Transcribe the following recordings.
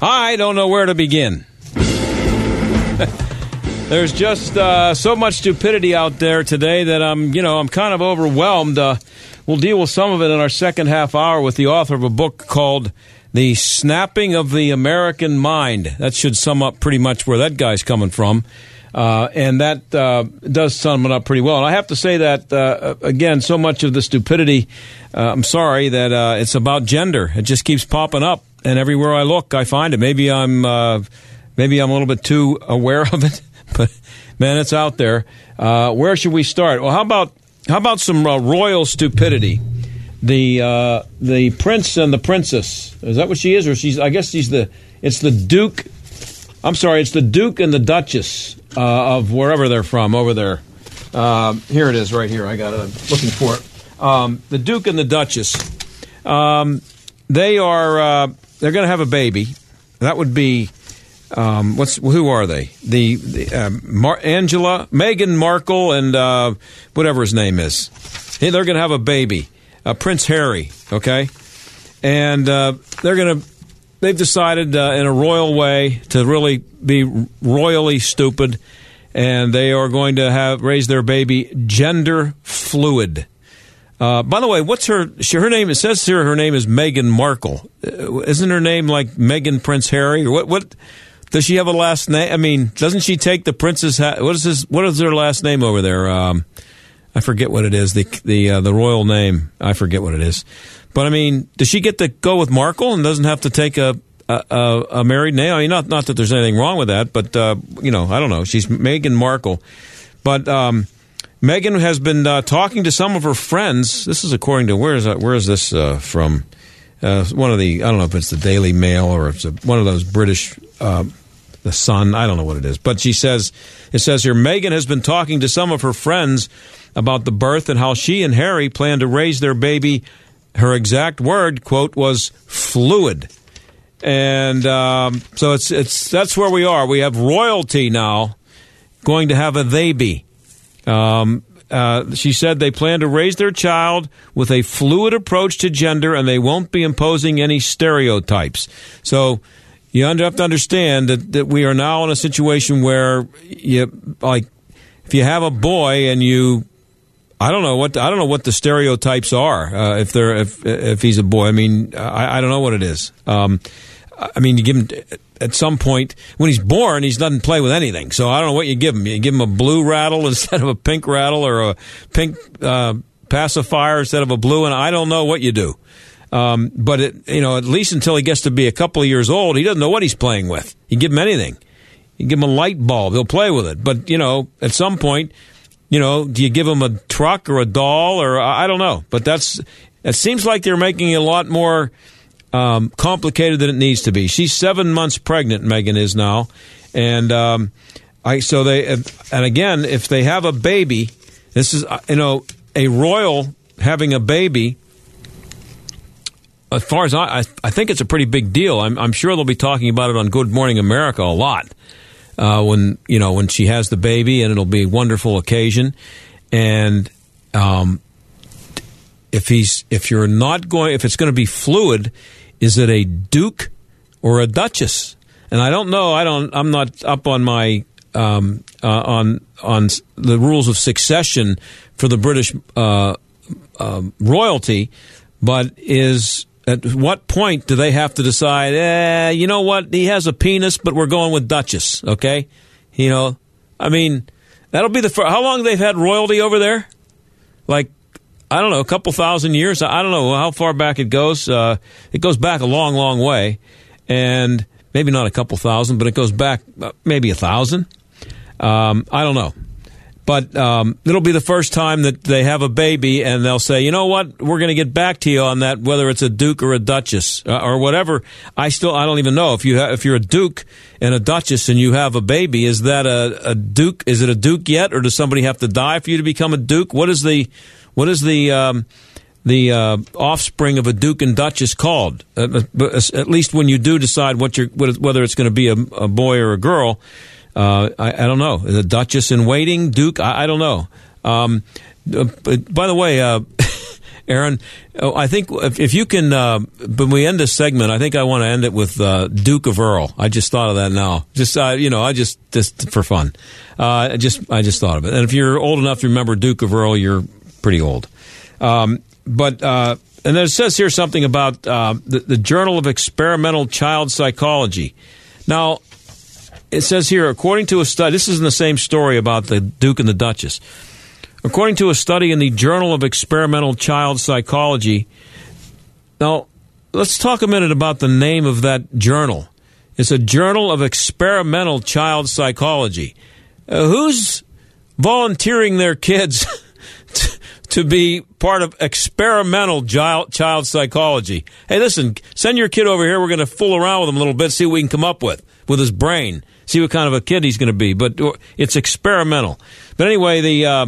I don't know where to begin. There's just uh, so much stupidity out there today that I'm, you know, I'm kind of overwhelmed. Uh, we'll deal with some of it in our second half hour with the author of a book called "The Snapping of the American Mind." That should sum up pretty much where that guy's coming from, uh, and that uh, does sum it up pretty well. And I have to say that uh, again, so much of the stupidity. uh, I'm sorry that uh, it's about gender. It just keeps popping up and everywhere I look, I find it. Maybe I'm uh, maybe I'm a little bit too aware of it, but man, it's out there. Uh, where should we start? Well, how about how about some uh, royal stupidity? The uh, the prince and the princess is that what she is, or she's? I guess she's the. It's the duke. I'm sorry, it's the duke and the duchess uh, of wherever they're from over there. Uh, here it is, right here. I got it. I'm looking for it. Um, the duke and the duchess. Um, they are they're going to have a baby. That would be um, what's who are they? The, the um, Mar- Angela, Meghan Markle, and uh, whatever his name is. Hey, they're going to have a baby, uh, Prince Harry. Okay, and uh, they're going to. They've decided uh, in a royal way to really be royally stupid, and they are going to have raise their baby gender fluid. Uh, by the way, what's her she, her name? It says here her name is Meghan Markle. Uh, isn't her name like Meghan Prince Harry or what? What does she have a last name? I mean, doesn't she take the princess? Ha- what is his? What is her last name over there? Um, I forget what it is. The the uh, the royal name. I forget what it is. But I mean, does she get to go with Markle and doesn't have to take a a, a, a married name? I mean, not not that there's anything wrong with that, but uh, you know, I don't know. She's Meghan Markle, but. Um, Megan has been uh, talking to some of her friends. This is according to where is that, where is this uh, from? Uh, one of the I don't know if it's the Daily Mail or it's a, one of those British, uh, the Sun. I don't know what it is, but she says it says here Megan has been talking to some of her friends about the birth and how she and Harry plan to raise their baby. Her exact word quote was fluid, and um, so it's it's that's where we are. We have royalty now going to have a baby. Um, uh, she said they plan to raise their child with a fluid approach to gender and they won't be imposing any stereotypes. So you have to understand that, that we are now in a situation where you like if you have a boy and you I don't know what I don't know what the stereotypes are uh, if they're if if he's a boy. I mean I, I don't know what it is. Um, I mean you give him at some point when he's born, he doesn't play with anything. So I don't know what you give him. You give him a blue rattle instead of a pink rattle, or a pink uh, pacifier instead of a blue, and I don't know what you do. Um, but it, you know, at least until he gets to be a couple of years old, he doesn't know what he's playing with. You give him anything. You give him a light bulb, he'll play with it. But you know, at some point, you know, do you give him a truck or a doll or I don't know. But that's it seems like they're making a lot more um, complicated than it needs to be. She's seven months pregnant. Megan is now, and um, I so they and again, if they have a baby, this is uh, you know a royal having a baby. As far as I, I, I think it's a pretty big deal. I'm, I'm sure they'll be talking about it on Good Morning America a lot uh, when you know when she has the baby, and it'll be a wonderful occasion. And um, if he's if you're not going if it's going to be fluid, is it a duke or a duchess? And I don't know. I don't. I'm not up on my um, uh, on on the rules of succession for the British uh, uh, royalty, but is at what point do they have to decide? Eh, you know what? He has a penis, but we're going with duchess. Okay, you know. I mean, that'll be the first, how long they've had royalty over there? Like I don't know, a couple thousand years. I don't know how far back it goes. Uh, it goes back a long, long way, and maybe not a couple thousand, but it goes back uh, maybe a thousand. Um, I don't know, but um, it'll be the first time that they have a baby, and they'll say, you know what, we're going to get back to you on that, whether it's a duke or a duchess uh, or whatever. I still, I don't even know if you ha- if you're a duke and a duchess and you have a baby, is that a, a duke? Is it a duke yet, or does somebody have to die for you to become a duke? What is the what is the um, the uh, offspring of a duke and duchess called? Uh, at least when you do decide what you're, whether it's going to be a, a boy or a girl. Uh, I, I, don't know. The Duchess in waiting, Duke. I, I don't know. Um, uh, by the way, uh, Aaron, oh, I think if, if you can, uh, when we end this segment, I think I want to end it with uh, Duke of Earl. I just thought of that now. Just uh, you know, I just just for fun. Uh, just I just thought of it. And if you're old enough to remember Duke of Earl, you're pretty old. Um, but uh, and then it says here something about uh, the, the Journal of Experimental Child Psychology. Now, it says here, according to a study, this is in the same story about the Duke and the Duchess. According to a study in the Journal of Experimental Child Psychology, now let's talk a minute about the name of that journal. It's a Journal of Experimental Child Psychology. Uh, who's volunteering their kids to, be part of experimental child, child psychology? Hey, listen, send your kid over here. We're going to fool around with him a little bit, see what we can come up with with his brain see what kind of a kid he's going to be. But it's experimental. But anyway, the uh,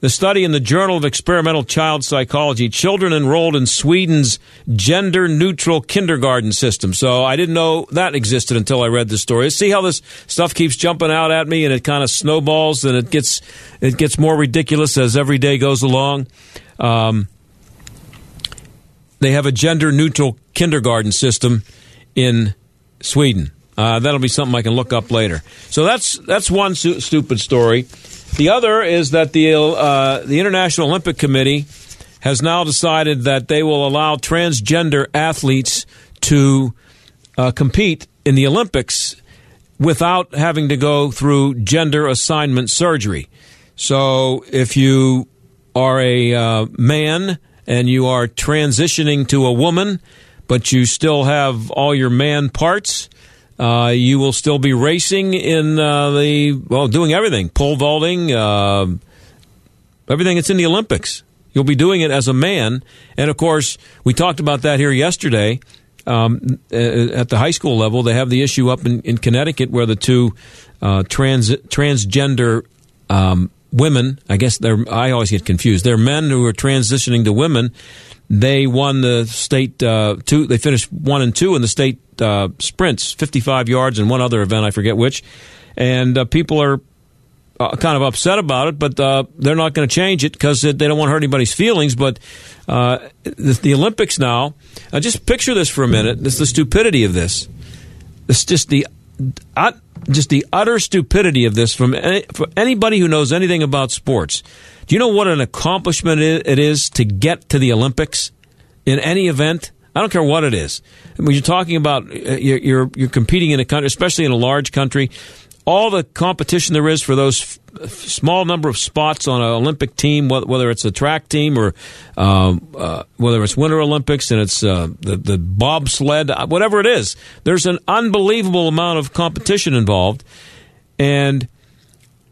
the study in the Journal of Experimental Child Psychology, children enrolled in Sweden's gender neutral kindergarten system. So I didn't know that existed until I read the story. See how this stuff keeps jumping out at me and it kind of snowballs and it gets it gets more ridiculous as every day goes along. Um, they have a gender neutral kindergarten system in Sweden. Uh, that'll be something I can look up later. So that's that's one su- stupid story. The other is that the uh, the International Olympic Committee has now decided that they will allow transgender athletes to uh, compete in the Olympics without having to go through gender assignment surgery. So if you are a uh, man and you are transitioning to a woman, but you still have all your man parts uh, you will still be racing in uh, the well, doing everything, pole vaulting, uh, everything that's in the Olympics. You'll be doing it as a man, and of course, we talked about that here yesterday. Um, at the high school level, they have the issue up in, in Connecticut where the two uh, trans transgender um, women, I guess they're I always get confused. They're men who are transitioning to women. They won the state uh, two. They finished one and two in the state uh, sprints, 55 yards, and one other event, I forget which. And uh, people are uh, kind of upset about it, but uh, they're not going to change it because they don't want to hurt anybody's feelings. But uh, the, the, Olympics now, uh, just picture this for a minute. This the stupidity of this. It's just the just the utter stupidity of this from any, for anybody who knows anything about sports. Do you know what an accomplishment it is to get to the Olympics in any event? I don't care what it is. When you're talking about uh, you're, you're, you're competing in a country, especially in a large country, all the competition there is for those f- small number of spots on an Olympic team, whether it's a track team or uh, uh, whether it's Winter Olympics and it's uh, the, the bobsled, uh, whatever it is, there's an unbelievable amount of competition involved. And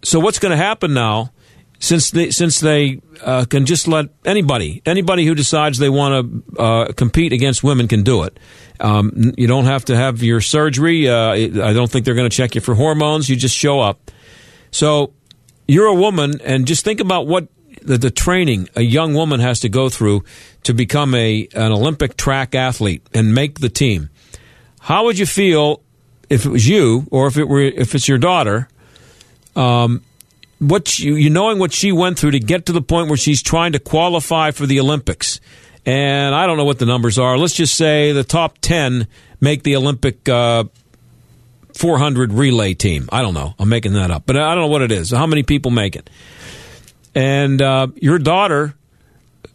so, what's going to happen now since they since they uh, can just let anybody anybody who decides they want to uh, compete against women can do it. Um, you don't have to have your surgery. Uh, I don't think they're going to check you for hormones. You just show up. So you're a woman, and just think about what the, the training a young woman has to go through to become a an Olympic track athlete and make the team. How would you feel if it was you, or if it were if it's your daughter? Um, what you, you knowing what she went through to get to the point where she's trying to qualify for the Olympics. And I don't know what the numbers are. Let's just say the top 10 make the Olympic uh, 400 relay team. I don't know. I'm making that up. But I don't know what it is. How many people make it? And uh, your daughter,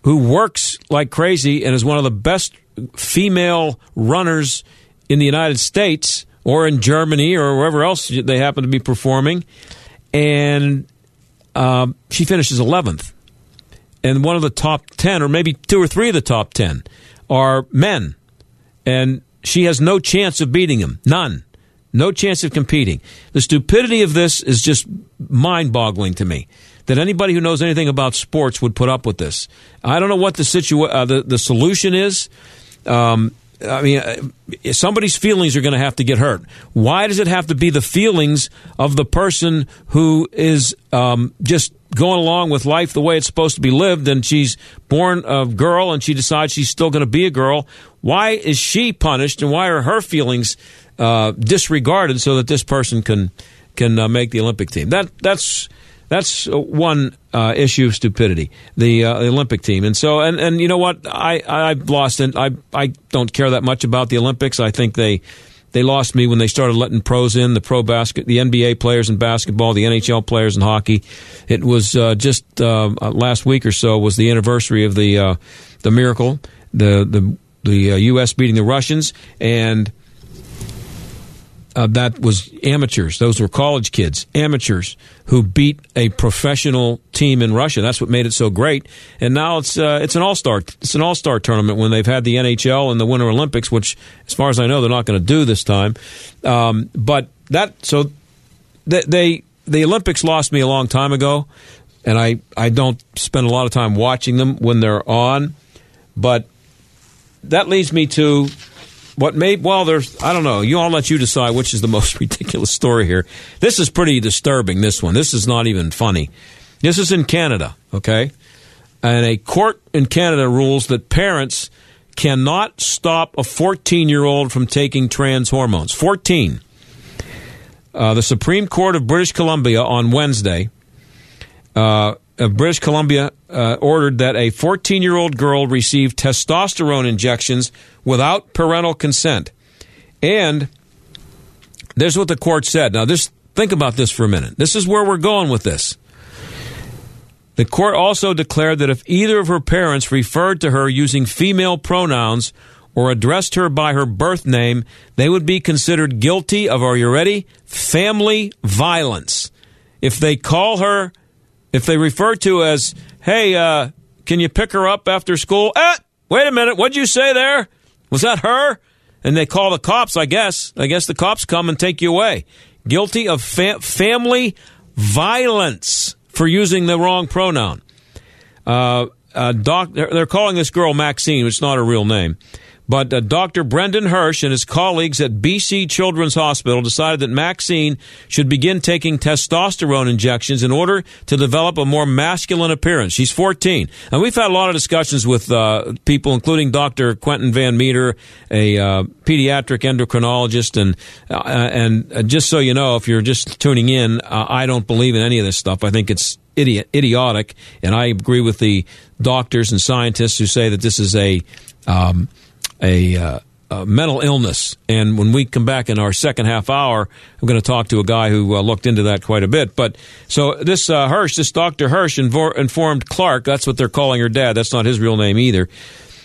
who works like crazy and is one of the best female runners in the United States or in Germany or wherever else they happen to be performing, and um, she finishes 11th. And one of the top 10, or maybe two or three of the top 10, are men. And she has no chance of beating them. None. No chance of competing. The stupidity of this is just mind boggling to me. that anybody who knows anything about sports would put up with this. I don't know what the situa- uh, the, the solution is. Um, I mean, uh, somebody's feelings are going to have to get hurt. Why does it have to be the feelings of the person who is um, just going along with life the way it's supposed to be lived and she's born a girl and she decides she's still going to be a girl? Why is she punished and why are her feelings uh, disregarded so that this person can can uh, make the Olympic team? That that's that's one uh, issue of stupidity, the, uh, the Olympic team. And so, and, and you know what? I, I've lost, and I, I don't care that much about the Olympics. I think they, they lost me when they started letting pros in, the pro basket, the NBA players in basketball, the NHL players in hockey. It was uh, just uh, last week or so was the anniversary of the uh, the miracle, the the the U.S. Uh, beating the Russians, and uh, that was amateurs. Those were college kids, amateurs who beat a professional team in Russia. That's what made it so great. And now it's uh, it's an all star it's an all star tournament when they've had the NHL and the Winter Olympics, which, as far as I know, they're not going to do this time. Um, but that so they, they the Olympics lost me a long time ago, and I I don't spend a lot of time watching them when they're on, but that leads me to what may well there's I don't know. You all let you decide which is the most ridiculous story here. This is pretty disturbing. This one. This is not even funny. This is in Canada, okay? And a court in Canada rules that parents cannot stop a 14 year old from taking trans hormones. 14. Uh, the Supreme Court of British Columbia on Wednesday uh, British Columbia uh, ordered that a 14 year old girl receive testosterone injections without parental consent. And there's what the court said. Now, this think about this for a minute. This is where we're going with this. The court also declared that if either of her parents referred to her using female pronouns or addressed her by her birth name, they would be considered guilty of, are you ready? Family violence. If they call her if they refer to as, hey, uh, can you pick her up after school? Eh, wait a minute, what'd you say there? Was that her? And they call the cops, I guess. I guess the cops come and take you away. Guilty of fa- family violence for using the wrong pronoun. Uh, uh, doc, they're calling this girl Maxine, which is not her real name. But uh, Dr. Brendan Hursh and his colleagues at BC Children's Hospital decided that Maxine should begin taking testosterone injections in order to develop a more masculine appearance. She's 14. And we've had a lot of discussions with uh, people, including Dr. Quentin Van Meter, a uh, pediatric endocrinologist. And, uh, and uh, just so you know, if you're just tuning in, uh, I don't believe in any of this stuff. I think it's idiot, idiotic. And I agree with the doctors and scientists who say that this is a. Um, a, uh, a mental illness. And when we come back in our second half hour, I'm going to talk to a guy who uh, looked into that quite a bit. But so this uh, Hursh, this Dr. Hursh informed Clark, that's what they're calling her dad, that's not his real name either,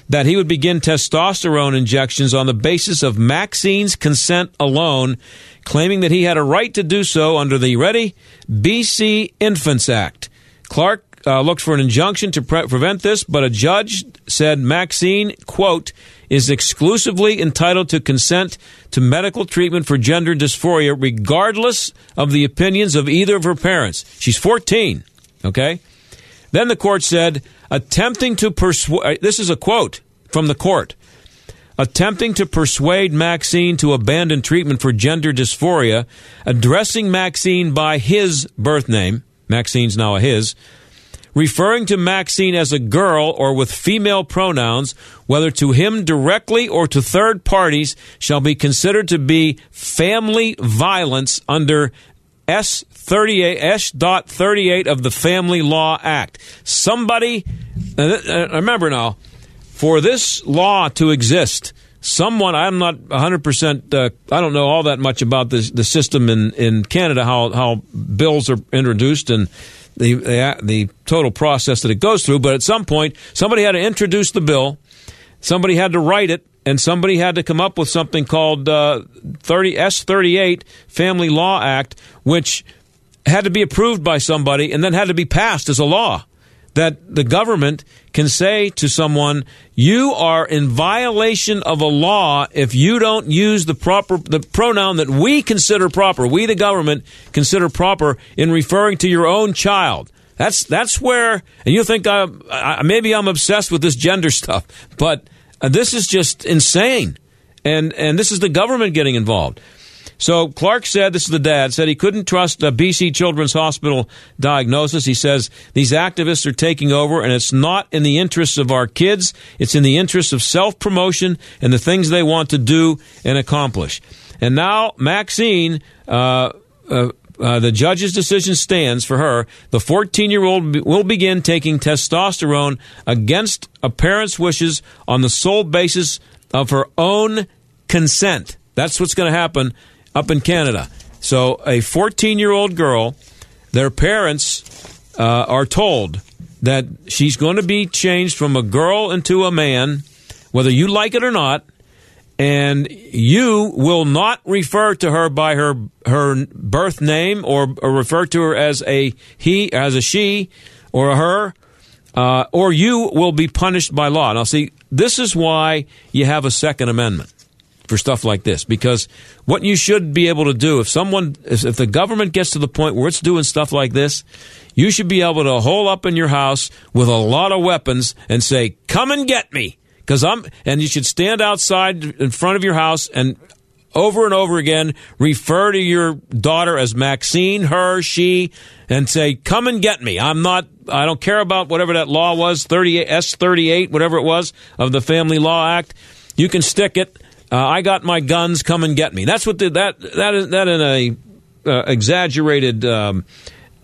that he would begin testosterone injections on the basis of Maxine's consent alone, claiming that he had a right to do so under the ready BC Infants Act. Clark uh, looked for an injunction to pre- prevent this, but a judge said Maxine, quote, is exclusively entitled to consent to medical treatment for gender dysphoria, regardless of the opinions of either of her parents. She's 14, okay? Then the court said, attempting to persuade, uh, this is a quote from the court, attempting to persuade Maxine to abandon treatment for gender dysphoria, addressing Maxine by his birth name, Maxine's now a his, referring to Maxine as a girl or with female pronouns, whether to him directly or to third parties, shall be considered to be family violence under S 38 S dot 38 of the Family Law Act. Somebody, uh, uh, remember now, for this law to exist, someone I'm not 100% uh, I don't know all that much about the the system in in Canada how how bills are introduced and the, the, the total process that it goes through. But at some point, somebody had to introduce the bill, somebody had to write it, and somebody had to come up with something called uh, 30 S38 Family Law Act, which had to be approved by somebody and then had to be passed as a law that the government can say to someone, "You are in violation of a law if you don't use the proper the pronoun that we consider proper. We, the government, consider proper in referring to your own child." That's that's where, and you think I, I maybe I'm obsessed with this gender stuff, but uh, this is just insane, and and this is the government getting involved. So Clark said, this is the dad, said he couldn't trust a BC Children's Hospital diagnosis. He says these activists are taking over and it's not in the interests of our kids. It's in the interests of self promotion and the things they want to do and accomplish. And now Maxine, uh, uh, uh, the judge's decision stands for her. The 14 year old will begin taking testosterone against a parent's wishes on the sole basis of her own consent. That's what's going to happen up in Canada. So, a 14 year old girl, their parents uh, are told that she's going to be changed from a girl into a man, whether you like it or not and you will not refer to her by her her birth name or, or refer to her as a he as a she or a her uh, or you will be punished by law now see this is why you have a second amendment for stuff like this because what you should be able to do if someone if the government gets to the point where it's doing stuff like this you should be able to hole up in your house with a lot of weapons and say come and get me because I'm, and you should stand outside in front of your house and over and over again refer to your daughter as Maxine, her, she, and say, "Come and get me." I'm not. I don't care about whatever that law was, 38 S 38, whatever it was of the Family Law Act. You can stick it. Uh, I got my guns. Come and get me. That's what the, that that is that in a uh, exaggerated. Um,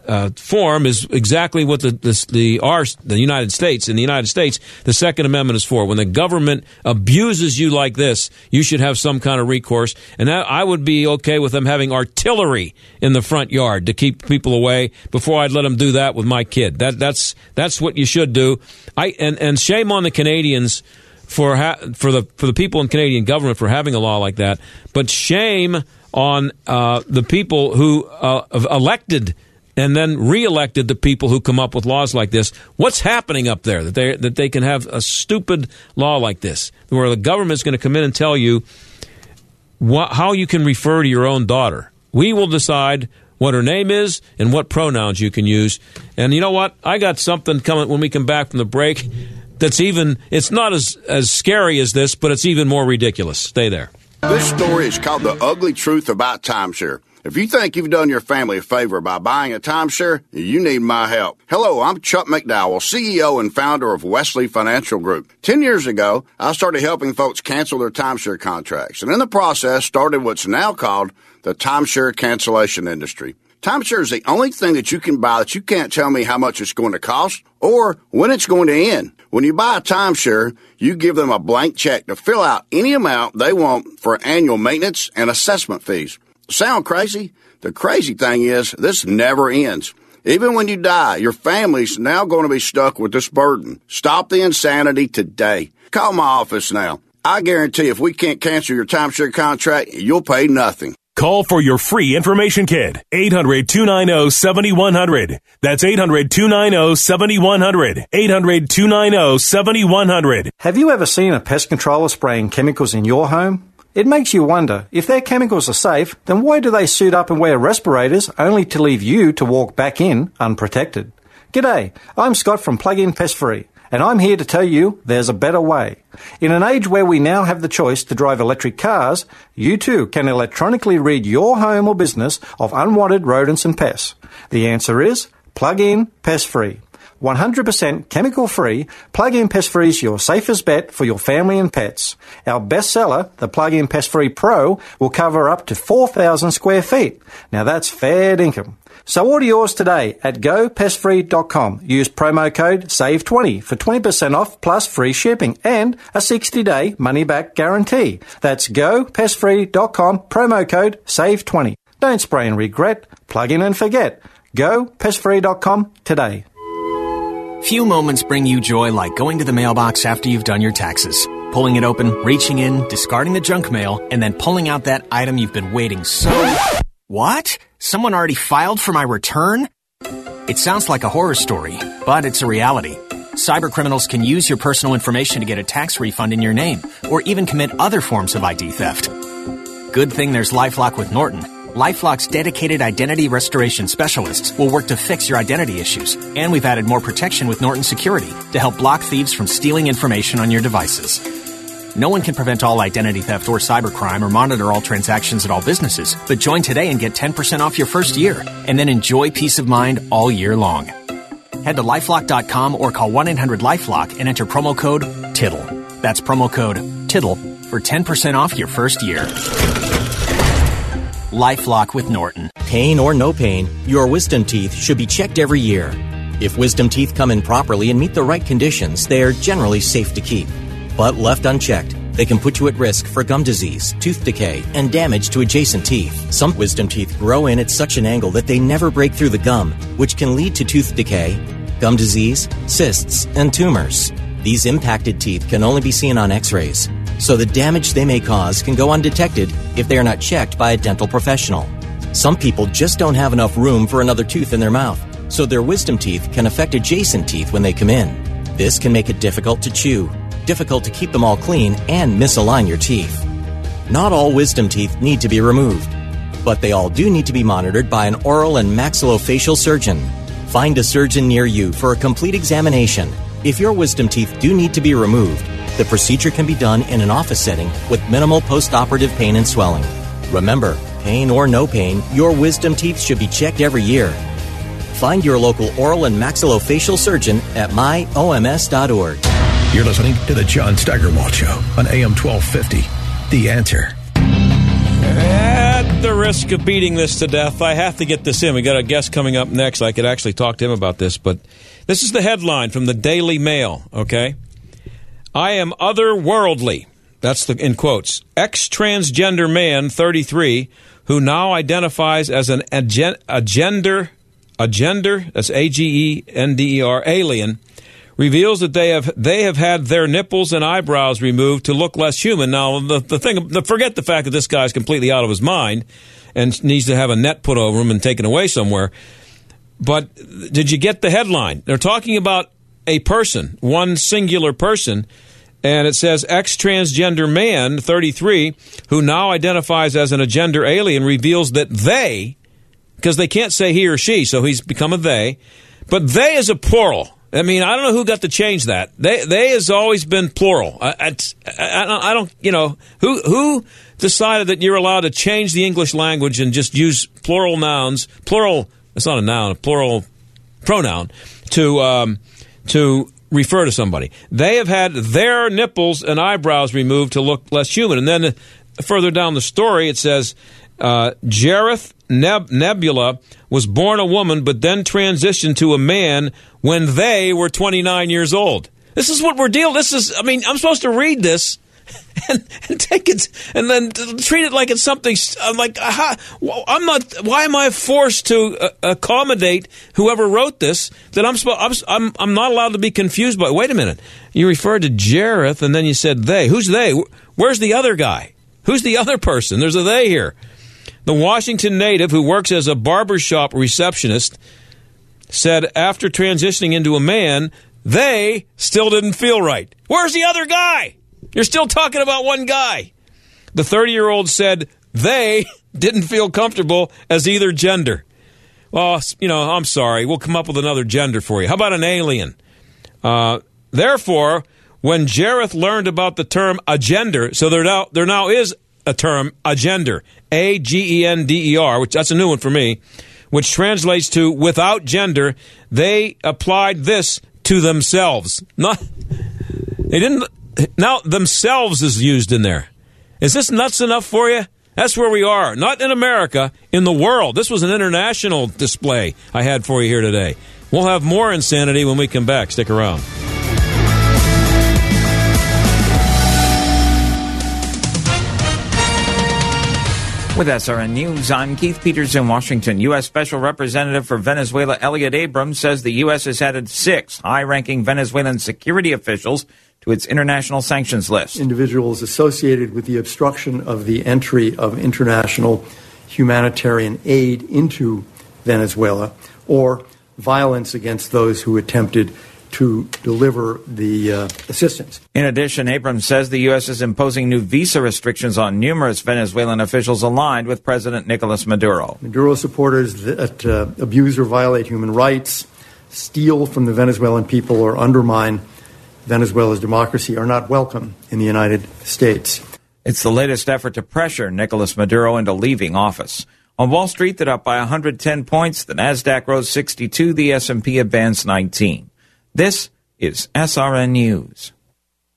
uh, form is exactly what the the the, our, the United States in the United States the Second Amendment is for. When the government abuses you like this, you should have some kind of recourse, and that, I would be okay with them having artillery in the front yard to keep people away. Before I'd let them do that with my kid. That that's that's what you should do. I and and shame on the Canadians for ha- for the for the people in Canadian government for having a law like that, but shame on uh, the people who uh, elected and then reelected the people who come up with laws like this. What's happening up there that they that they can have a stupid law like this, where the government is going to come in and tell you what, how you can refer to your own daughter? We will decide what her name is and what pronouns you can use. And you know what? I got something coming when we come back from the break. That's even it's not as as scary as this, but it's even more ridiculous. Stay there. This story is called The Ugly Truth About Timeshare. If you think you've done your family a favor by buying a timeshare, you need my help. Hello, I'm Chuck McDowell, CEO and founder of Wesley Financial Group. Ten years ago, I started helping folks cancel their timeshare contracts, and in the process started what's now called the timeshare cancellation industry. Timeshare is the only thing that you can buy that you can't tell me how much it's going to cost or when it's going to end. When you buy a timeshare, you give them a blank check to fill out any amount they want for annual maintenance and assessment fees. Sound crazy? The crazy thing is, this never ends. Even when you die, your family's now going to be stuck with this burden. Stop the insanity today. Call my office now. I guarantee if we can't cancel your timeshare contract, you'll pay nothing. Call for your free information kit. 800 290 7100. That's 800 290 7100. 800 290 7100. Have you ever seen a pest controller spraying chemicals in your home? It makes you wonder if their chemicals are safe, then why do they suit up and wear respirators only to leave you to walk back in unprotected? G'day, I'm Scott from Plug-in Pest Free, and I'm here to tell you there's a better way. In an age where we now have the choice to drive electric cars, you too can electronically rid your home or business of unwanted rodents and pests. The answer is Plug-in Pest Free. 100% chemical free, plug-in pest free is your safest bet for your family and pets. Our bestseller, the plug-in pest free pro, will cover up to 4,000 square feet. Now that's fair income. So order yours today at gopestfree.com. Use promo code SAVE20 for 20% off plus free shipping and a 60-day money-back guarantee. That's gopestfree.com, promo code SAVE20. Don't spray and regret. Plug in and forget. GoPestFree.com today. Few moments bring you joy like going to the mailbox after you've done your taxes, pulling it open, reaching in, discarding the junk mail, and then pulling out that item you've been waiting so. What? Someone already filed for my return? It sounds like a horror story, but it's a reality. Cybercriminals can use your personal information to get a tax refund in your name, or even commit other forms of ID theft. Good thing there's Lifelock with Norton. LifeLock's dedicated identity restoration specialists will work to fix your identity issues. And we've added more protection with Norton Security to help block thieves from stealing information on your devices. No one can prevent all identity theft or cybercrime or monitor all transactions at all businesses, but join today and get 10% off your first year and then enjoy peace of mind all year long. Head to lifelock.com or call 1 800 Lifelock and enter promo code TITTLE. That's promo code TITTLE for 10% off your first year. Lifelock with Norton. Pain or no pain, your wisdom teeth should be checked every year. If wisdom teeth come in properly and meet the right conditions, they are generally safe to keep. But left unchecked, they can put you at risk for gum disease, tooth decay, and damage to adjacent teeth. Some wisdom teeth grow in at such an angle that they never break through the gum, which can lead to tooth decay, gum disease, cysts, and tumors. These impacted teeth can only be seen on x rays, so the damage they may cause can go undetected if they are not checked by a dental professional. Some people just don't have enough room for another tooth in their mouth, so their wisdom teeth can affect adjacent teeth when they come in. This can make it difficult to chew, difficult to keep them all clean, and misalign your teeth. Not all wisdom teeth need to be removed, but they all do need to be monitored by an oral and maxillofacial surgeon. Find a surgeon near you for a complete examination. If your wisdom teeth do need to be removed, the procedure can be done in an office setting with minimal post-operative pain and swelling. Remember, pain or no pain, your wisdom teeth should be checked every year. Find your local oral and maxillofacial surgeon at myoms.org. You're listening to the John Steigerwald Show on AM 1250. The answer. At the risk of beating this to death, I have to get this in. We got a guest coming up next. I could actually talk to him about this, but this is the headline from the Daily Mail, okay? I am otherworldly. That's the in quotes. Ex transgender man, 33, who now identifies as an agen- a gender, a gender, that's A G E N D E R, alien, reveals that they have they have had their nipples and eyebrows removed to look less human. Now, the, the thing, the, forget the fact that this guy's completely out of his mind and needs to have a net put over him and taken away somewhere. But did you get the headline? They're talking about a person, one singular person, and it says ex transgender man, 33, who now identifies as an agender alien, reveals that they, because they can't say he or she, so he's become a they, but they is a plural. I mean, I don't know who got to change that. They they has always been plural. I, I, I, don't, you know, who who decided that you're allowed to change the English language and just use plural nouns, plural. It's not a noun, a plural pronoun to um, to refer to somebody. They have had their nipples and eyebrows removed to look less human. And then further down the story, it says uh, Jareth Neb- Nebula was born a woman, but then transitioned to a man when they were 29 years old. This is what we're dealing. This is. I mean, I'm supposed to read this. And, and, take it and then treat it like it's something I'm like aha, I'm not why am I forced to uh, accommodate whoever wrote this that I'm, I'm I'm I'm not allowed to be confused by wait a minute. You referred to Jareth and then you said they. Who's they? Where's the other guy? Who's the other person? There's a they here. The Washington native who works as a barbershop receptionist said after transitioning into a man, they still didn't feel right. Where's the other guy? You're still talking about one guy. The 30 year old said they didn't feel comfortable as either gender. Well, you know, I'm sorry. We'll come up with another gender for you. How about an alien? Uh, therefore, when Jareth learned about the term agender, so there now there now is a term agender, A G E N D E R, which that's a new one for me, which translates to without gender. They applied this to themselves. Not they didn't. Now themselves is used in there. Is this nuts enough for you? That's where we are. Not in America, in the world. This was an international display I had for you here today. We'll have more insanity when we come back. Stick around. With SRN News, I'm Keith Peters in Washington. U.S. Special Representative for Venezuela Elliott Abrams says the U.S. has added six high ranking Venezuelan security officials to its international sanctions list. Individuals associated with the obstruction of the entry of international humanitarian aid into Venezuela or violence against those who attempted to deliver the uh, assistance. In addition, Abrams says the U.S. is imposing new visa restrictions on numerous Venezuelan officials aligned with President Nicolas Maduro. Maduro supporters that uh, abuse or violate human rights, steal from the Venezuelan people, or undermine Venezuela's democracy are not welcome in the United States. It's the latest effort to pressure Nicolas Maduro into leaving office. On Wall Street, that up by 110 points. The Nasdaq rose 62. The S&P advanced 19. This is SRN News.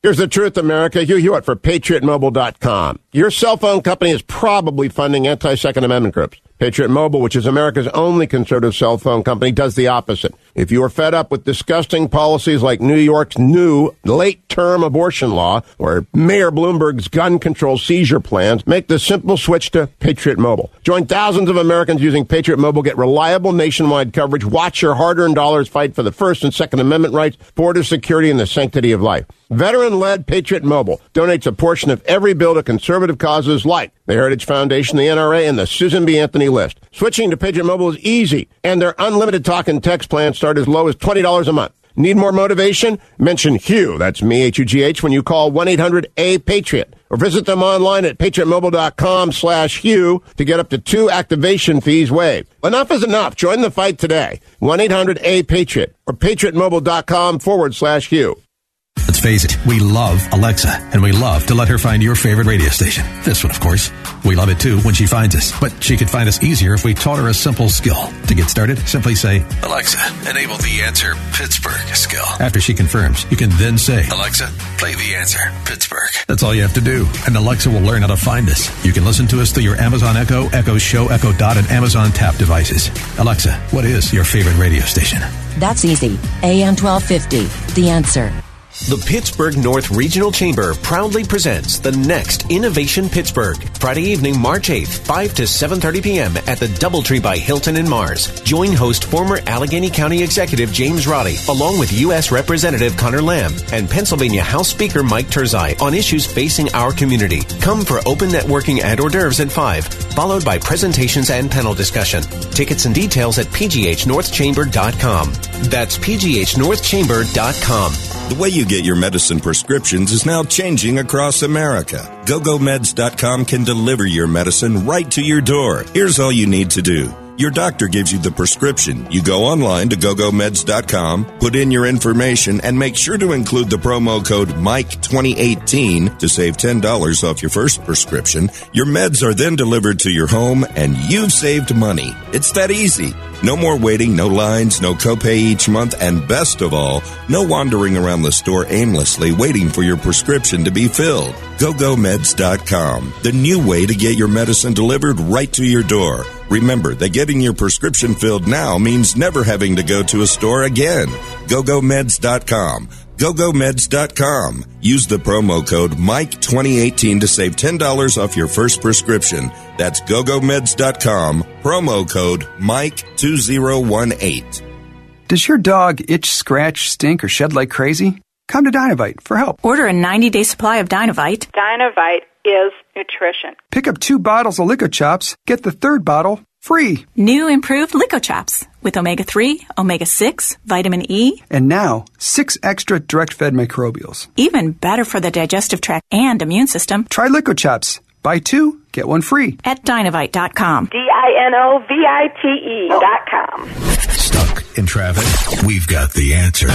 Here's the truth, America. Hugh Hewitt for PatriotMobile.com. Your cell phone company is probably funding anti-Second Amendment groups. Patriot Mobile, which is America's only conservative cell phone company, does the opposite. If you are fed up with disgusting policies like New York's new late term abortion law or Mayor Bloomberg's gun control seizure plans, make the simple switch to Patriot Mobile. Join thousands of Americans using Patriot Mobile, get reliable nationwide coverage, watch your hard earned dollars fight for the First and Second Amendment rights, border security, and the sanctity of life. Veteran led Patriot Mobile donates a portion of every bill to conservative causes like the Heritage Foundation, the NRA, and the Susan B. Anthony Switching to Patriot Mobile is easy, and their unlimited talk and text plans start as low as $20 a month. Need more motivation? Mention Hugh, that's me, H-U-G-H, when you call 1-800-A-PATRIOT. Or visit them online at patriotmobile.com slash Hugh to get up to two activation fees waived. Enough is enough. Join the fight today. 1-800-A-PATRIOT or patriotmobile.com forward slash Hugh. Let's face it, we love Alexa, and we love to let her find your favorite radio station. This one, of course. We love it too when she finds us, but she could find us easier if we taught her a simple skill. To get started, simply say, Alexa, enable the answer Pittsburgh skill. After she confirms, you can then say, Alexa, play the answer Pittsburgh. That's all you have to do, and Alexa will learn how to find us. You can listen to us through your Amazon Echo, Echo Show, Echo Dot, and Amazon Tap devices. Alexa, what is your favorite radio station? That's easy. AM 1250, the answer. The Pittsburgh North Regional Chamber proudly presents the next Innovation Pittsburgh, Friday evening, March 8th, 5 to 7.30 p.m. at the Doubletree by Hilton in Mars. Join host former Allegheny County Executive James Roddey, along with U.S. Representative Connor Lamb and Pennsylvania House Speaker Mike Turzai on issues facing our community. Come for open networking and hors d'oeuvres at 5, followed by presentations and panel discussion. Tickets and details at pghnorthchamber.com. That's pghnorthchamber.com. The way you get your medicine prescriptions is now changing across America. GoGoMeds.com can deliver your medicine right to your door. Here's all you need to do. Your doctor gives you the prescription. You go online to gogomeds.com, put in your information, and make sure to include the promo code MIKE2018 to save $10 off your first prescription. Your meds are then delivered to your home, and you've saved money. It's that easy. No more waiting, no lines, no copay each month, and best of all, no wandering around the store aimlessly waiting for your prescription to be filled. GoGoMeds.com, the new way to get your medicine delivered right to your door. Remember that getting your prescription filled now means never having to go to a store again. GoGoMeds.com. GoGoMeds.com. Use the promo code MIKE2018 to save $10 off your first prescription. That's GoGoMeds.com. Promo code MIKE2018. Does your dog itch, scratch, stink, or shed like crazy? Come to Dinovite for help. Order a 90 day supply of Dynavite. Dinovite is nutrition. Pick up two bottles of Lico Chops, get the third bottle free. New improved Lico Chops with omega 3, omega 6, vitamin E, And now, six extra direct fed microbials. even better for the digestive tract and immune system. Try Lico Chops. Buy two, get one free. At Dinovite.com. D I N O V I T E dot com. Stuck in traffic? We've got the answer.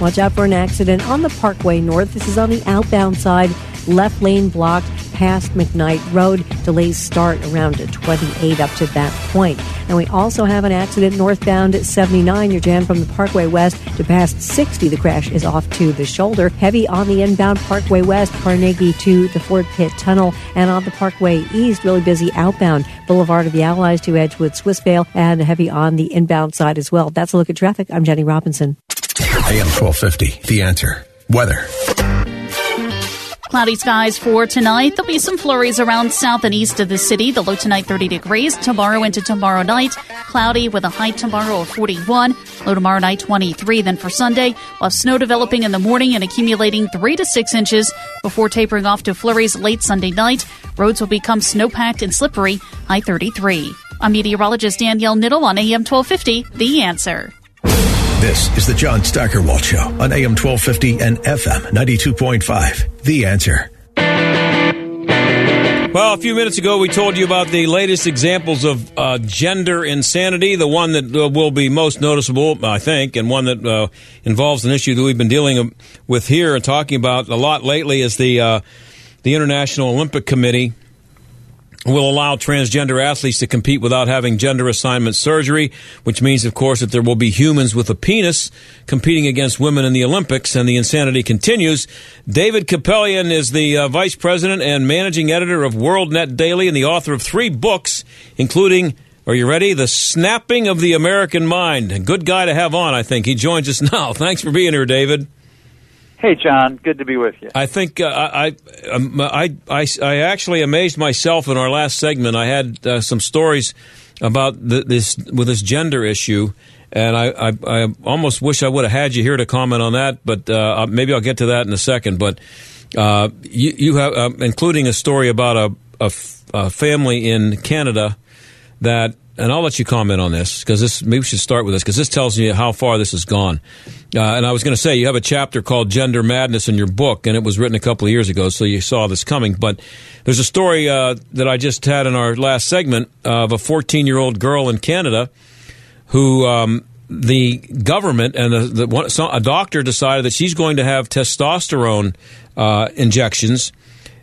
Watch out for an accident on the Parkway North. This is on the outbound side. Left lane blocked past McKnight Road. Delays start around 28 up to that point. And we also have an accident northbound at 79. You're jammed from the Parkway West to past 60. The crash is off to the shoulder. Heavy on the inbound Parkway West, Carnegie to the Fort Pitt Tunnel. And on the Parkway East, really busy outbound. Boulevard of the Allies to Edgewood, Swissvale. And heavy on the inbound side as well. That's a look at traffic. I'm Jenny Robinson. AM 1250, the answer. Weather. Cloudy skies for tonight. There'll be some flurries around south and east of the city. The low tonight 30 degrees. Tomorrow into tomorrow night, cloudy with a high tomorrow of 41. Low tomorrow night 23. Then for Sunday, we'll have snow developing in the morning and accumulating 3 to 6 inches before tapering off to flurries late Sunday night. Roads will become snow packed and slippery. High 33. I'm meteorologist Danielle Niddle on AM 1250. The answer. This is the John Steigerwald Show on AM 1250 and FM 92.5. The answer. Well, a few minutes ago, we told you about the latest examples of uh, gender insanity. The one that uh, will be most noticeable, I think, and one that uh, involves an issue that we've been dealing with here and talking about a lot lately is the uh, the International Olympic Committee will allow transgender athletes to compete without having gender assignment surgery, which means, of course, that there will be humans with a penis competing against women in the Olympics, and the insanity continues. David Kupelian is the uh, vice president and managing editor of WorldNet Daily and the author of three books, including. Are you ready? The Snapping of the American Mind. A good guy to have on, I think. He joins us now. Thanks for being here, David. Hey, John. Good to be with you. I think uh, I, um, I, I, I actually amazed myself in our last segment. I had uh, some stories about the, this with this gender issue, and I, I, I, almost wish I would have had you here to comment on that. But uh, maybe I'll get to that in a second. But uh, you, you have, uh, including a story about a, a, f- a family in Canada that and I'll let you comment on this because this maybe we should start with this because this tells you how far this has gone. Uh, and I was going to say you have a chapter called "Gender Madness" in your book, and it was written a couple of years ago, so you saw this coming. But there's a story uh, that I just had in our last segment of a 14 year old girl in Canada who. Um, the government and the, the one, so a doctor decided that she's going to have testosterone uh, injections,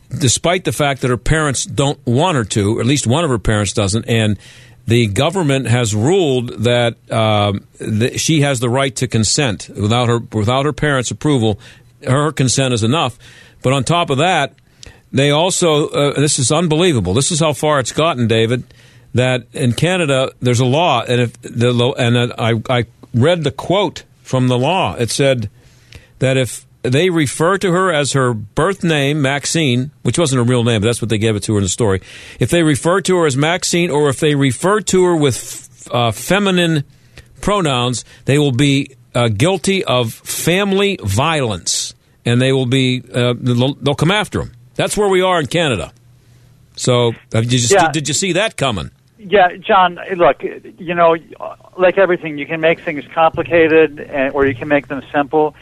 despite the fact that her parents don't want her to. Or at least one of her parents doesn't, and the government has ruled that, uh, that she has the right to consent without her without her parents' approval. Her consent is enough. But on top of that, they also uh, this is unbelievable. This is how far it's gotten, David. That in Canada there's a law, and if the and I I read the quote from the law. It said that if they refer to her as her birth name, Maxine, which wasn't her real name, but that's what they gave it to her in the story. If they refer to her as Maxine, or if they refer to her with uh, feminine pronouns, they will be uh, guilty of family violence, and they will be uh, they'll, they'll, come after them. That's where we are in Canada. So, did you, yeah. did you see that coming? Yeah, John. Look, you know, like everything, you can make things complicated, or you can make them simple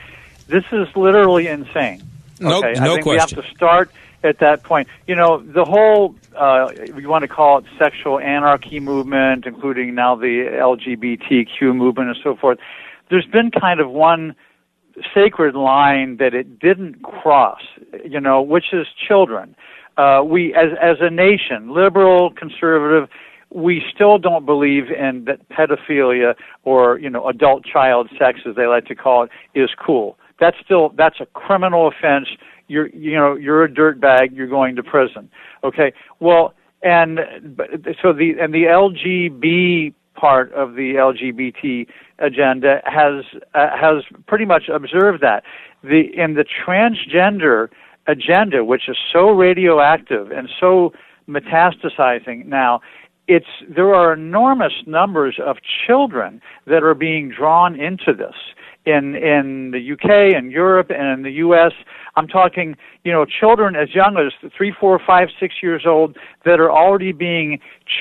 this is literally insane. Okay? no I think question. we have to start at that point. You know, the whole, uh, we want to call it sexual anarchy movement, including now the LGBTQ movement and so forth. There's been kind of one sacred line that it didn't cross, you know, which is children. Uh, we, as, as a nation, liberal, conservative, we still don't believe in that pedophilia or, you know, adult child sex, as they like to call it, is cool that's still that's a criminal offense. You're you know you're a dirtbag. You're going to prison. Okay. Well, and so the and the LGB part of the LGBT agenda has uh, has pretty much observed that the in the transgender agenda, which is so radioactive and so metastasizing now, it's there are enormous numbers of children that are being drawn into this in in the UK and Europe and in the US. I'm talking, you know, children as young as three, four, five, six years old that are already being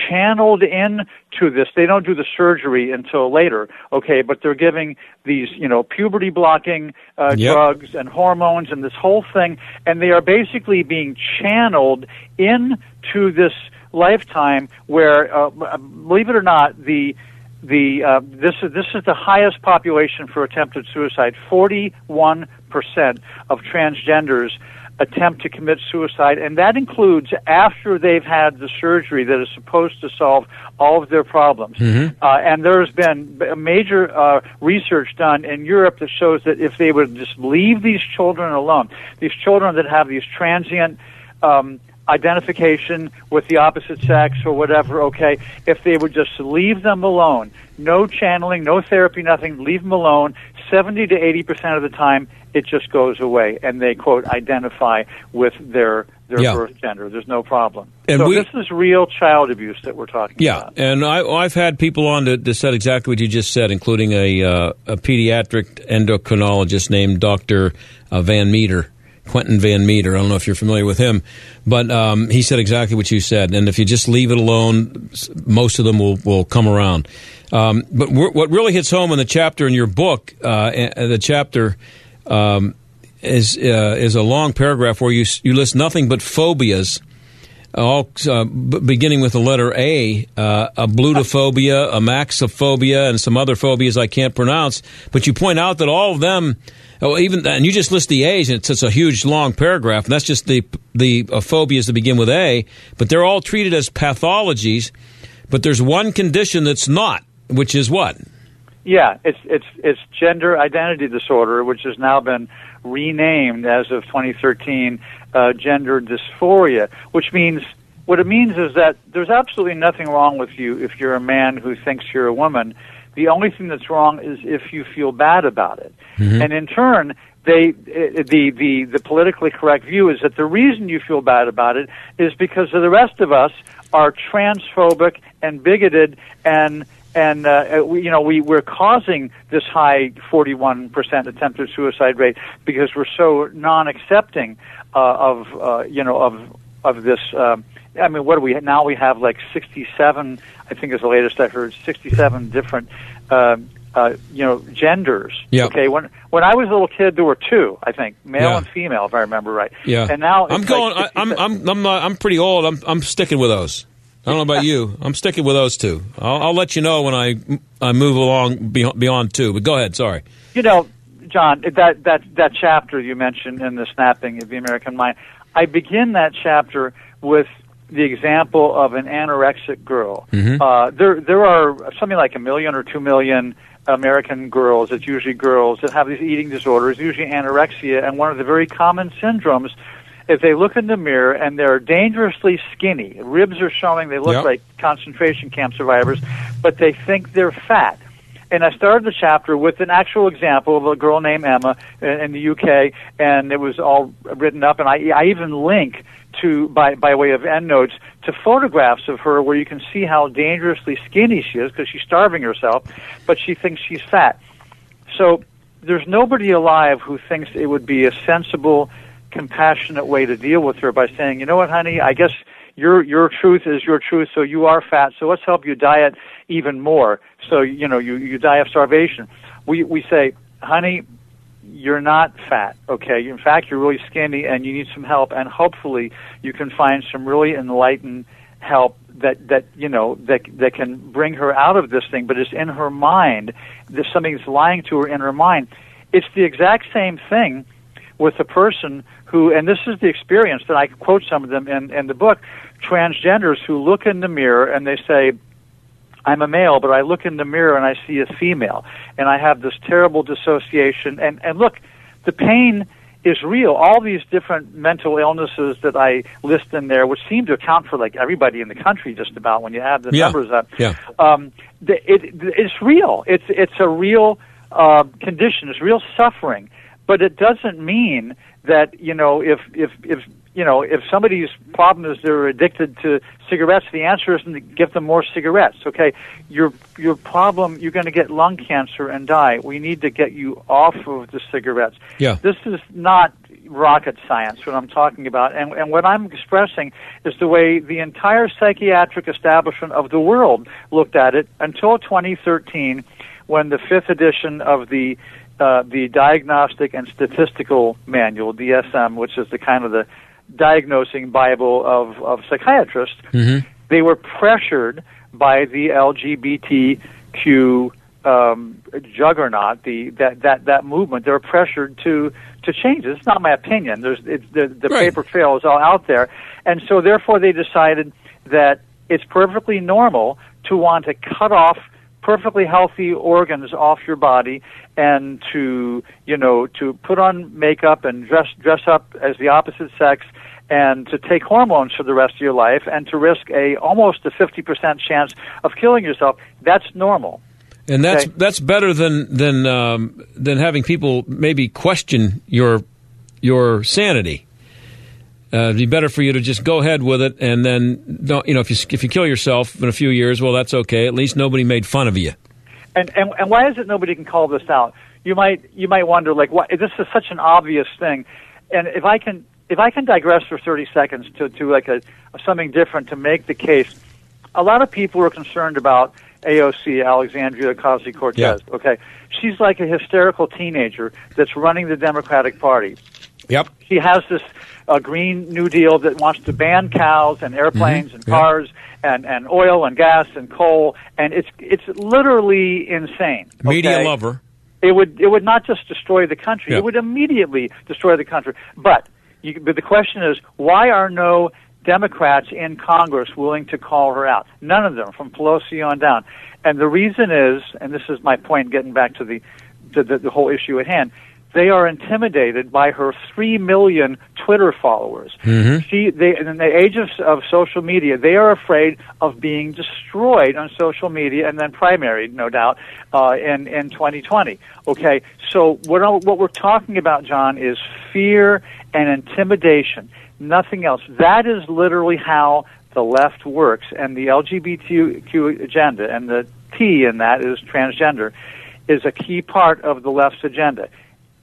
channeled in to this. They don't do the surgery until later, okay, but they're giving these, you know, puberty blocking uh, yep. drugs and hormones and this whole thing, and they are basically being channeled into this lifetime where, uh, believe it or not, the the uh, this is this is the highest population for attempted suicide. Forty one percent of transgenders attempt to commit suicide, and that includes after they've had the surgery that is supposed to solve all of their problems. Mm-hmm. Uh, and there's been major uh, research done in Europe that shows that if they would just leave these children alone, these children that have these transient um, identification with the opposite sex or whatever, okay, if they would just leave them alone, no channeling, no therapy, nothing, leave them alone, 70 to 80% of the time, it just goes away and they, quote, identify with their their yeah. birth gender. There's no problem. And so we, this is real child abuse that we're talking yeah, about. Yeah, and I, have had people on that, that said exactly what you just said, including a, uh, a pediatric endocrinologist named Dr. Uh, Van Meter Quentin Van Meter. I don't know if you're familiar with him, but um, he said exactly what you said. And if you just leave it alone, most of them will, will come around. Um, but wh- what really hits home in the chapter in your book, uh, the chapter um, is uh, is a long paragraph where you you list nothing but phobias all uh, b- beginning with the letter A, uh, ablutophobia, a maxophobia, and some other phobias I can't pronounce. But you point out that all of them, oh, even and you just list the A's, and it's, it's a huge long paragraph, and that's just the the uh, phobias that begin with A. But they're all treated as pathologies. But there's one condition that's not, which is what? Yeah, it's it's it's gender identity disorder, which has now been renamed as of 2013 uh, gender dysphoria, which means what it means is that there's absolutely nothing wrong with you if you're a man who thinks you're a woman. The only thing that's wrong is if you feel bad about it. And in turn, they uh, the the the politically correct view is that the reason you feel bad about it is because of the rest of us are transphobic and bigoted and and uh, we, you know we we're causing this high 41% attempted suicide rate because we're so non-accepting uh, of uh, you know of of this. Um, I mean, what do we now? We have like 67. I think is the latest I heard. 67 different. Um, uh, you know, genders. Yeah. Okay. When when I was a little kid, there were two. I think male Yeah. and female, if I remember right. Yeah. And now I'm going. like I, I'm I'm I'm not, I'm pretty old. I'm I'm sticking with those. I don't know about you. I'm sticking with those two. I'll, I'll let you know when I I move along beyond, beyond two. But go ahead. Sorry. You know, John, that that that chapter you mentioned in the snapping of the American mind, I begin that chapter with the example of an anorexic girl. Mhm. Uh, there there are something like a million or two million American girls. It's usually girls that have these eating disorders, usually anorexia, and one of the very common syndromes. If they look in the mirror and they're dangerously skinny, ribs are showing, they look Yep. like concentration camp survivors, but they think they're fat. And I started the chapter with an actual example of a girl named Emma in, in the UK, and it was all written up. And I, I even link to, by, by way of endnotes, to photographs of her where you can see how dangerously skinny she is because she's starving herself, but she thinks she's fat. So there's nobody alive who thinks it would be a sensible, compassionate way to deal with her by saying, you know what, honey, I guess your your truth is your truth, so you are fat. So let's help you diet even more. So you know you you die of starvation. We we say, honey, you're not fat. Okay, in fact, you're really skinny, and you need some help. And hopefully, you can find some really enlightened help that that you know that that can bring her out of this thing. But it's in her mind. There's something that's lying to her in her mind. It's the exact same thing with a person who, and this is the experience that I quote some of them in, in the book, transgenders who look in the mirror and they say, I'm a male, but I look in the mirror and I see a female, and I have this terrible dissociation. And, and look, the pain is real. All these different mental illnesses that I list in there, which seem to account for like everybody in the country just about when you add the Yeah. numbers up, Yeah. um, the, it, it's real. It's it's a real uh, condition. It's real suffering, but it doesn't mean that you know if if if you know if somebody's problem is they're addicted to cigarettes, the answer isn't to give them more cigarettes. Okay, your your problem you're going to get lung cancer and die. We need to get you off of the cigarettes. Yeah. This is not rocket science, what I'm talking about. And, and what I'm expressing is the way the entire psychiatric establishment of the world looked at it until 2013, when the fifth edition of the uh, the Diagnostic and Statistical Manual, DSM, which is the kind of the diagnosing Bible of, of psychiatrists, Mm-hmm. they were pressured by the LGBTQ um, juggernaut, the that that that movement. They were pressured to to change. It's not my opinion. There's it's, the the paper trail is all out there, and so therefore they decided that it's perfectly normal to want to cut off perfectly healthy organs off your body and to you know to put on makeup and dress dress up as the opposite sex and to take hormones for the rest of your life and to risk a almost a 50% chance of killing yourself that's normal And that's Okay. that's better than than um, than having people maybe question your your sanity. Uh, it'd be better for you to just go ahead with it, and then don't you know if you if you kill yourself in a few years, well, that's okay. At least nobody made fun of you. And, and and why is it nobody can call this out? You might you might wonder like why this is such an obvious thing. and if I can if I can digress for 30 seconds to to like a something different to make the case, a lot of people are concerned about AOC Alexandria Ocasio Cortez. Okay, she's like a hysterical teenager that's running the Democratic Party. Yep. She has this uh, Green New Deal that wants to ban cows and airplanes Mhm. and Yeah. cars and, and oil and gas and coal, and it's it's literally insane. Media lover. It would it would not just destroy the country; Yeah. it would immediately destroy the country. But you, but the question is, why are no Democrats in Congress willing to call her out? None of them, from Pelosi on down. And the reason is, and this is my point, getting back to the to the, the whole issue at hand. They are intimidated by her three million Twitter followers. Mm-hmm. She, they, in the age of, of social media, they are afraid of being destroyed on social media and then primary, no doubt, uh, in in 2020. Okay, so what what we're talking about, John, is fear and intimidation. Nothing else. That is literally how the left works, and the LGBTQ agenda and the T in that is transgender is a key part of the left's agenda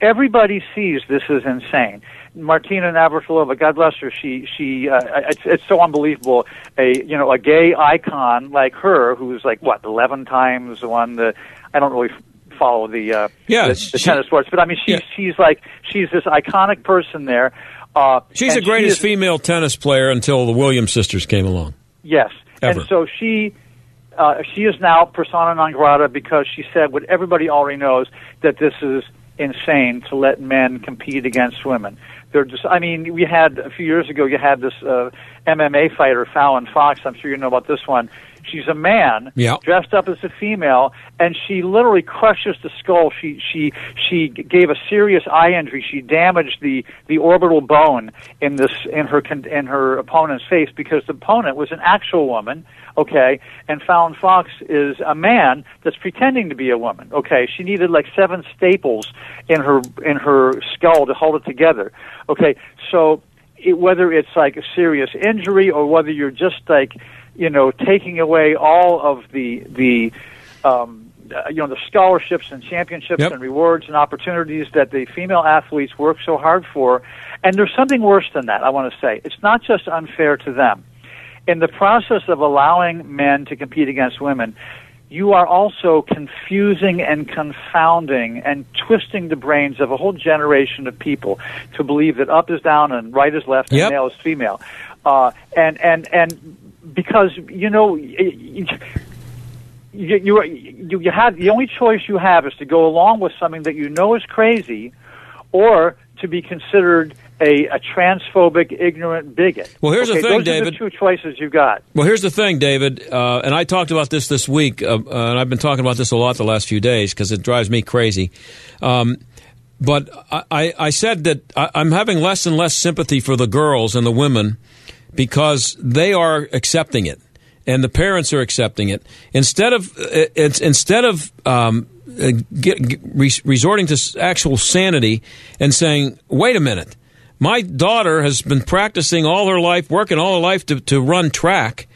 everybody sees this is insane. Martina Navratilova, God bless her, she she uh, it's it's so unbelievable. A you know a gay icon like her, who's like what eleven times won the. I don't really follow the uh, Yeah, the, the she- tennis sports, but I mean she's she's like she's this iconic person there. Uh, She's the greatest she is- female tennis player until the Williams sisters came along. Yes. Ever. And so she uh, she is now persona non grata because she said what everybody already knows that this is insane to let men compete against women. They're just I mean, we had a few years ago you had this uh, MMA fighter Fallon Fox, I'm sure you know about this one. She's a man Yeah. dressed up as a female and she literally crushes the skull. She she she gave a serious eye injury. She damaged the the orbital bone in this in her con- in her opponent's face because the opponent was an actual woman, okay, and Fallon Fox is a man that's pretending to be a woman. Okay, she needed like seven staples in her in her skull to hold it together. Okay, so it, whether it's like a serious injury or whether you're just like you know taking away all of the the um, uh, you know the scholarships and championships Yep. and rewards and opportunities that the female athletes work so hard for and there's something worse than that i want to say it's not just unfair to them in the process of allowing men to compete against women you are also confusing and confounding and twisting the brains of a whole generation of people to believe that up is down and right is left Yep. and male is female. Uh, and and and because you know you, you you you have the only choice you have is to go along with something that you know is crazy, or to be considered a, a transphobic, ignorant bigot. Well, here's the thing, David. the two choices you've got. Well, here's the thing, David, uh, and I talked about this this week, uh, uh, and I've been talking about this a lot the last few days because it drives me crazy. Um, but I, I, I said that I, I'm having less and less sympathy for the girls and the women because they are accepting it, and the parents are accepting it. Instead of uh, instead of um, uh, get, resorting to actual sanity and saying, "Wait a minute." My daughter has been practicing all her life, working all her life to, to run track,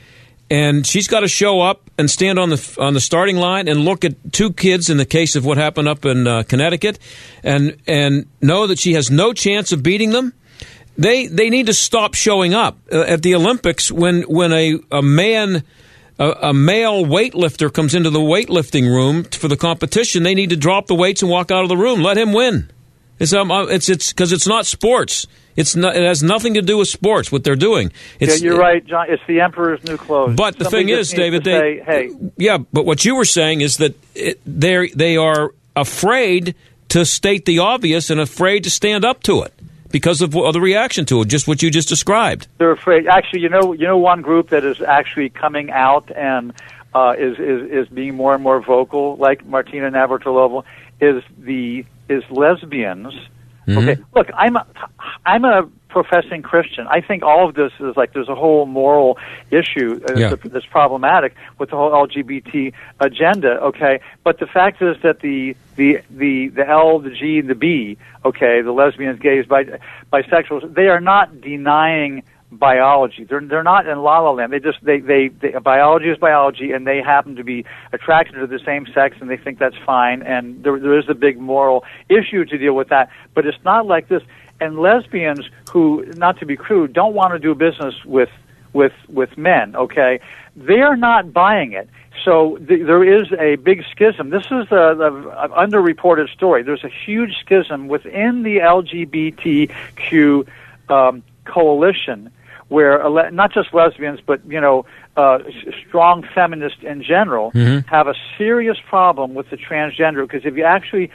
and she's got to show up and stand on the on the starting line and look at two kids in the case of what happened up in uh, Connecticut, and and know that she has no chance of beating them. They they need to stop showing up uh, at the Olympics when when a a man. A, a male weightlifter comes into the weightlifting room for the competition. They need to drop the weights and walk out of the room. Let him win. It's um, uh, it's it's because it's not sports. It's not, it has nothing to do with sports. What they're doing. It's, yeah, you're right, John. It's the emperor's new clothes. But the Somebody thing is, David, they say, hey, yeah. But what you were saying is that they they are afraid to state the obvious and afraid to stand up to it because of, of the reaction to it. Just what you just described. they're afraid. Actually, you know, you know, one group that is actually coming out and uh, is is is being more and more vocal, like Martina Navratilova, is the is lesbians. Mm-hmm. Okay, look, I'm a, I'm a professing Christian. I think all of this is like there's a whole moral issue uh, Yeah. that's, problematic with the whole LGBT agenda. Okay, but the fact is that the the the the L, the G, the B. Okay, the lesbians, gays, bi- bisexuals. They are not denying biology. They're they're not in la la land. They just they, they they biology is biology, and they happen to be attracted to the same sex, and they think that's fine. And there there is a big moral issue to deal with that, but it's not like this. And lesbians who, not to be crude, don't want to do business with with with men. Okay, they are not buying it. So th- there is a big schism. This is a underreported story. There's a huge schism within the LGBTQ um, coalition, where ele- not just lesbians, but you know, uh, s- strong feminists in general Mhm. have a serious problem with the transgender. Because if you actually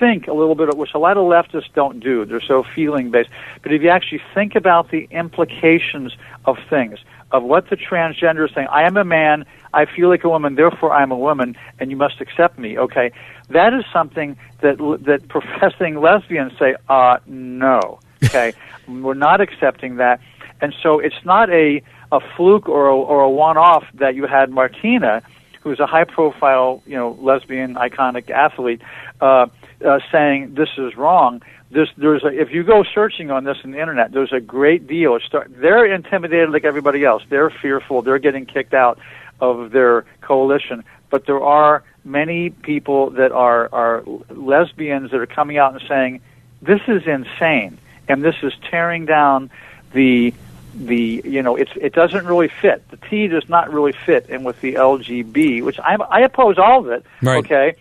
think a little bit, which a lot of leftists don't do, they're so feeling based. But if you actually think about the implications of things, of what the transgender is saying, I am a man, I feel like a woman, therefore I am a woman, and you must accept me. Okay, that is something that that professing lesbians say, uh, no. Okay, we're not accepting that, and so it's not a a fluke or a, or a one-off that you had Martina, who's a high-profile, you know, lesbian iconic athlete, uh, uh, saying this is wrong. There's, there's a, if you go searching on this on the internet, there's a great deal. Start, they're intimidated like everybody else. They're fearful. They're getting kicked out of their coalition. But there are many people that are are lesbians that are coming out and saying this is insane and this is tearing down the the you know it's it doesn't really fit. The T does not really fit in with the LGB, which I I oppose all of it. Right. Okay,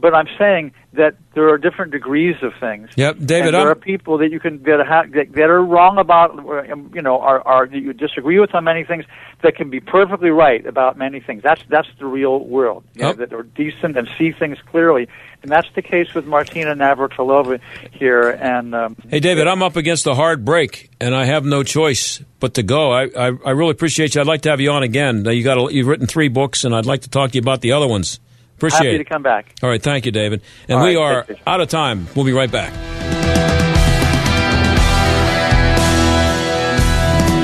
but I'm saying that there are different degrees of things. Yep, David, there I'm- are people that you can that, ha- that that are wrong about, um, you know, are are that you disagree with on many things that can be perfectly right about many things. That's that's the real world. You know, that are decent and see things clearly, and that's the case with Martina Navratilova here. And um, Hey, David, I'm up against a hard break, and I have no choice but to go. I, I, I really appreciate you. I'd like to have you on again. Uh, You got a, you've written three books, and I'd like to talk to you about the other ones. Appreciate happy it. to come back. All right, thank you, David. And All we right, are take out of time. We'll be right back.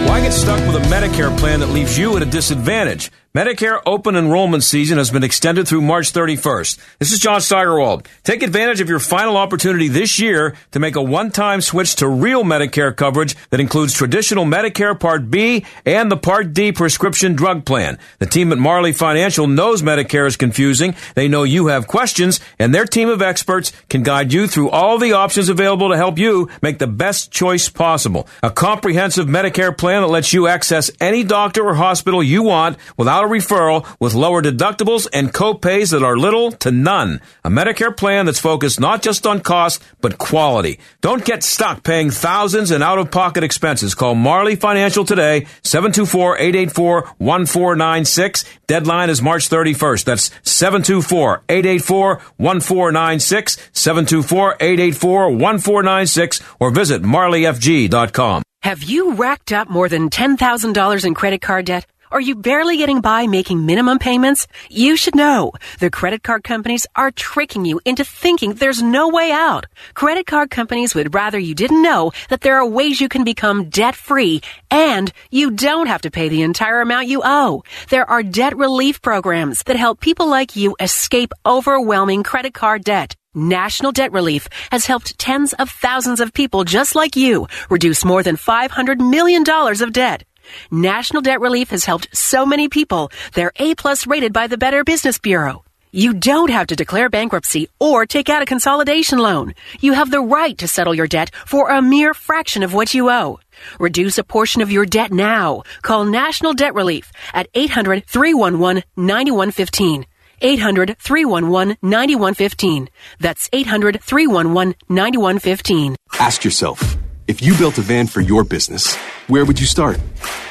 Why get stuck with a Medicare plan that leaves you at a disadvantage? Medicare open enrollment season has been extended through March 31st. This is John Steigerwald. Take advantage of your final opportunity this year to make a one-time switch to real Medicare coverage that includes traditional Medicare Part B and the Part D prescription drug plan. The team at Marley Financial knows Medicare is confusing. They know you have questions, and their team of experts can guide you through all the options available to help you make the best choice possible. A comprehensive Medicare plan that lets you access any doctor or hospital you want without referral with lower deductibles and co-pays that are little to none. A Medicare plan that's focused not just on cost, but quality. Don't get stuck paying thousands in out-of-pocket expenses. Call Marley Financial today, 724-884-1496. Deadline is March 31st. That's 724-884-1496, 724-884-1496, or visit marleyfg.com. Have you racked up more than $10,000 in credit card debt? Are you barely getting by making minimum payments? You should know. The credit card companies are tricking you into thinking there's no way out. Credit card companies would rather you didn't know that there are ways you can become debt free and you don't have to pay the entire amount you owe. There are debt relief programs that help people like you escape overwhelming credit card debt. National Debt Relief has helped tens of thousands of people just like you reduce more than $500 million of debt. National Debt Relief has helped so many people. They're A plus rated by the Better Business Bureau. You don't have to declare bankruptcy or take out a consolidation loan. You have the right to settle your debt for a mere fraction of what you owe. Reduce a portion of your debt now. Call National Debt Relief at 800 311 9115. 800 311 9115. That's 800 311 9115. Ask yourself, if you built a van for your business, where would you start?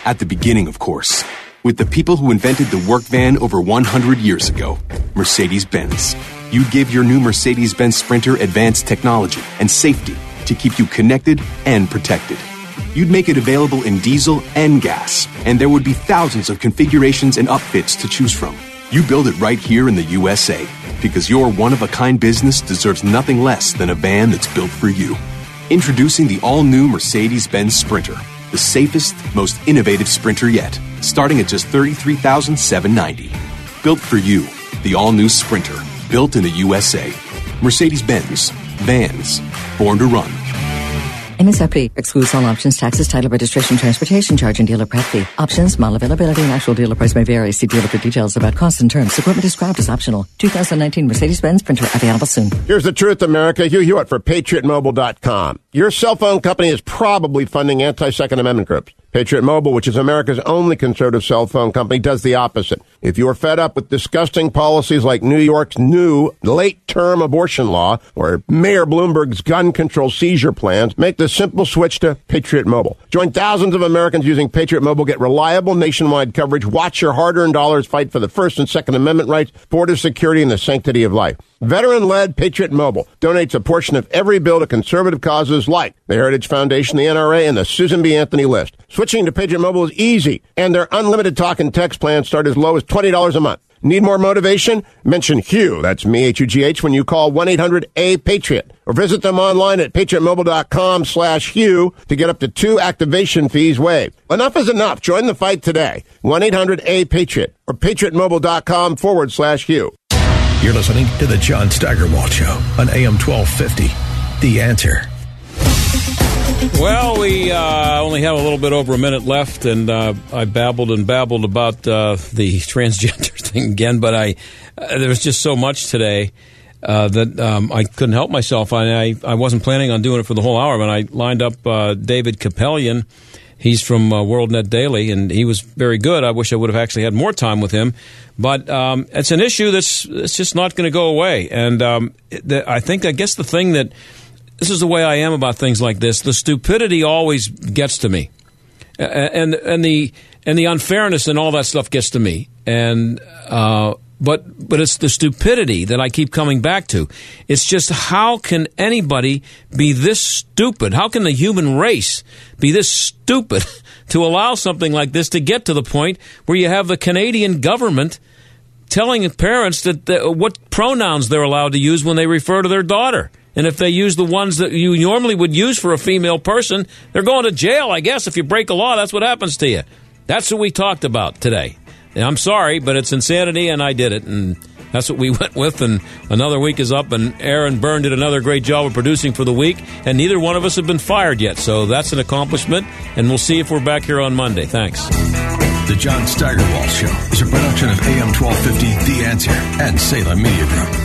At the beginning, of course, with the people who invented the work van over 100 years ago, Mercedes Benz. You'd give your new Mercedes Benz Sprinter advanced technology and safety to keep you connected and protected. You'd make it available in diesel and gas, and there would be thousands of configurations and upfits to choose from. You build it right here in the USA because your one of a kind business deserves nothing less than a van that's built for you. Introducing the all new Mercedes Benz Sprinter, the safest, most innovative Sprinter yet, starting at just $33,790. Built for you, the all new Sprinter, built in the USA. Mercedes Benz, vans, born to run. MSRP excludes all options, taxes, title, registration, transportation charge, and dealer prep fee. Options, model availability, and actual dealer price may vary. See dealer for details about costs and terms. Equipment described as optional. 2019 Mercedes-Benz Sprinter available soon. Here's the truth, America. Hugh Hewitt for PatriotMobile.com. Your cell phone company is probably funding anti-Second Amendment groups. Patriot Mobile, which is America's only conservative cell phone company, does the opposite. If you're fed up with disgusting policies like New York's new late-term abortion law or Mayor Bloomberg's gun control seizure plans, make the simple switch to Patriot Mobile. Join thousands of Americans using Patriot Mobile. Get reliable nationwide coverage. Watch your hard-earned dollars fight for the First and Second Amendment rights, border security, and the sanctity of life. Veteran-led Patriot Mobile donates a portion of every bill to conservative causes like the Heritage Foundation, the NRA, and the Susan B. Anthony list. Switching to Patriot Mobile is easy, and their unlimited talk and text plans start as low as $20 a month. Need more motivation? Mention Hugh, that's me, H-U-G-H, when you call 1-800-A-PATRIOT. Or visit them online at patriotmobile.com slash Hugh to get up to two activation fees waived. Enough is enough. Join the fight today. 1-800-A-PATRIOT or patriotmobile.com forward slash Hugh. You're listening to the John Steigerwald Show on AM 1250. The answer. Well, we uh, only have a little bit over a minute left, and uh, I babbled and babbled about uh, the transgender thing again, but I uh, there was just so much today uh, that um, I couldn't help myself. I, I, I wasn't planning on doing it for the whole hour, but I lined up uh, David Kupelian. He's from WorldNet Daily, and he was very good. I wish I would have actually had more time with him, but um, it's an issue that's it's just not going to go away. And um, the, I think I guess the thing that this is the way I am about things like this. The stupidity always gets to me, and and the and the unfairness and all that stuff gets to me. And uh, but but it's the stupidity that I keep coming back to. It's just how can anybody be this stupid? How can the human race be this stupid to allow something like this to get to the point where you have the Canadian government telling parents that the, uh, what pronouns they're allowed to use when they refer to their daughter? And if they use the ones that you normally would use for a female person, they're going to jail, I guess. If you break a law, that's what happens to you. That's what we talked about today. I'm sorry, but it's insanity, and I did it. And that's what we went with. And another week is up, and Aaron Byrne did another great job of producing for the week. And neither one of us have been fired yet. So that's an accomplishment. And we'll see if we're back here on Monday. Thanks. The John Steigerwald Show is a production of AM 1250 The Answer and Salem Media Group.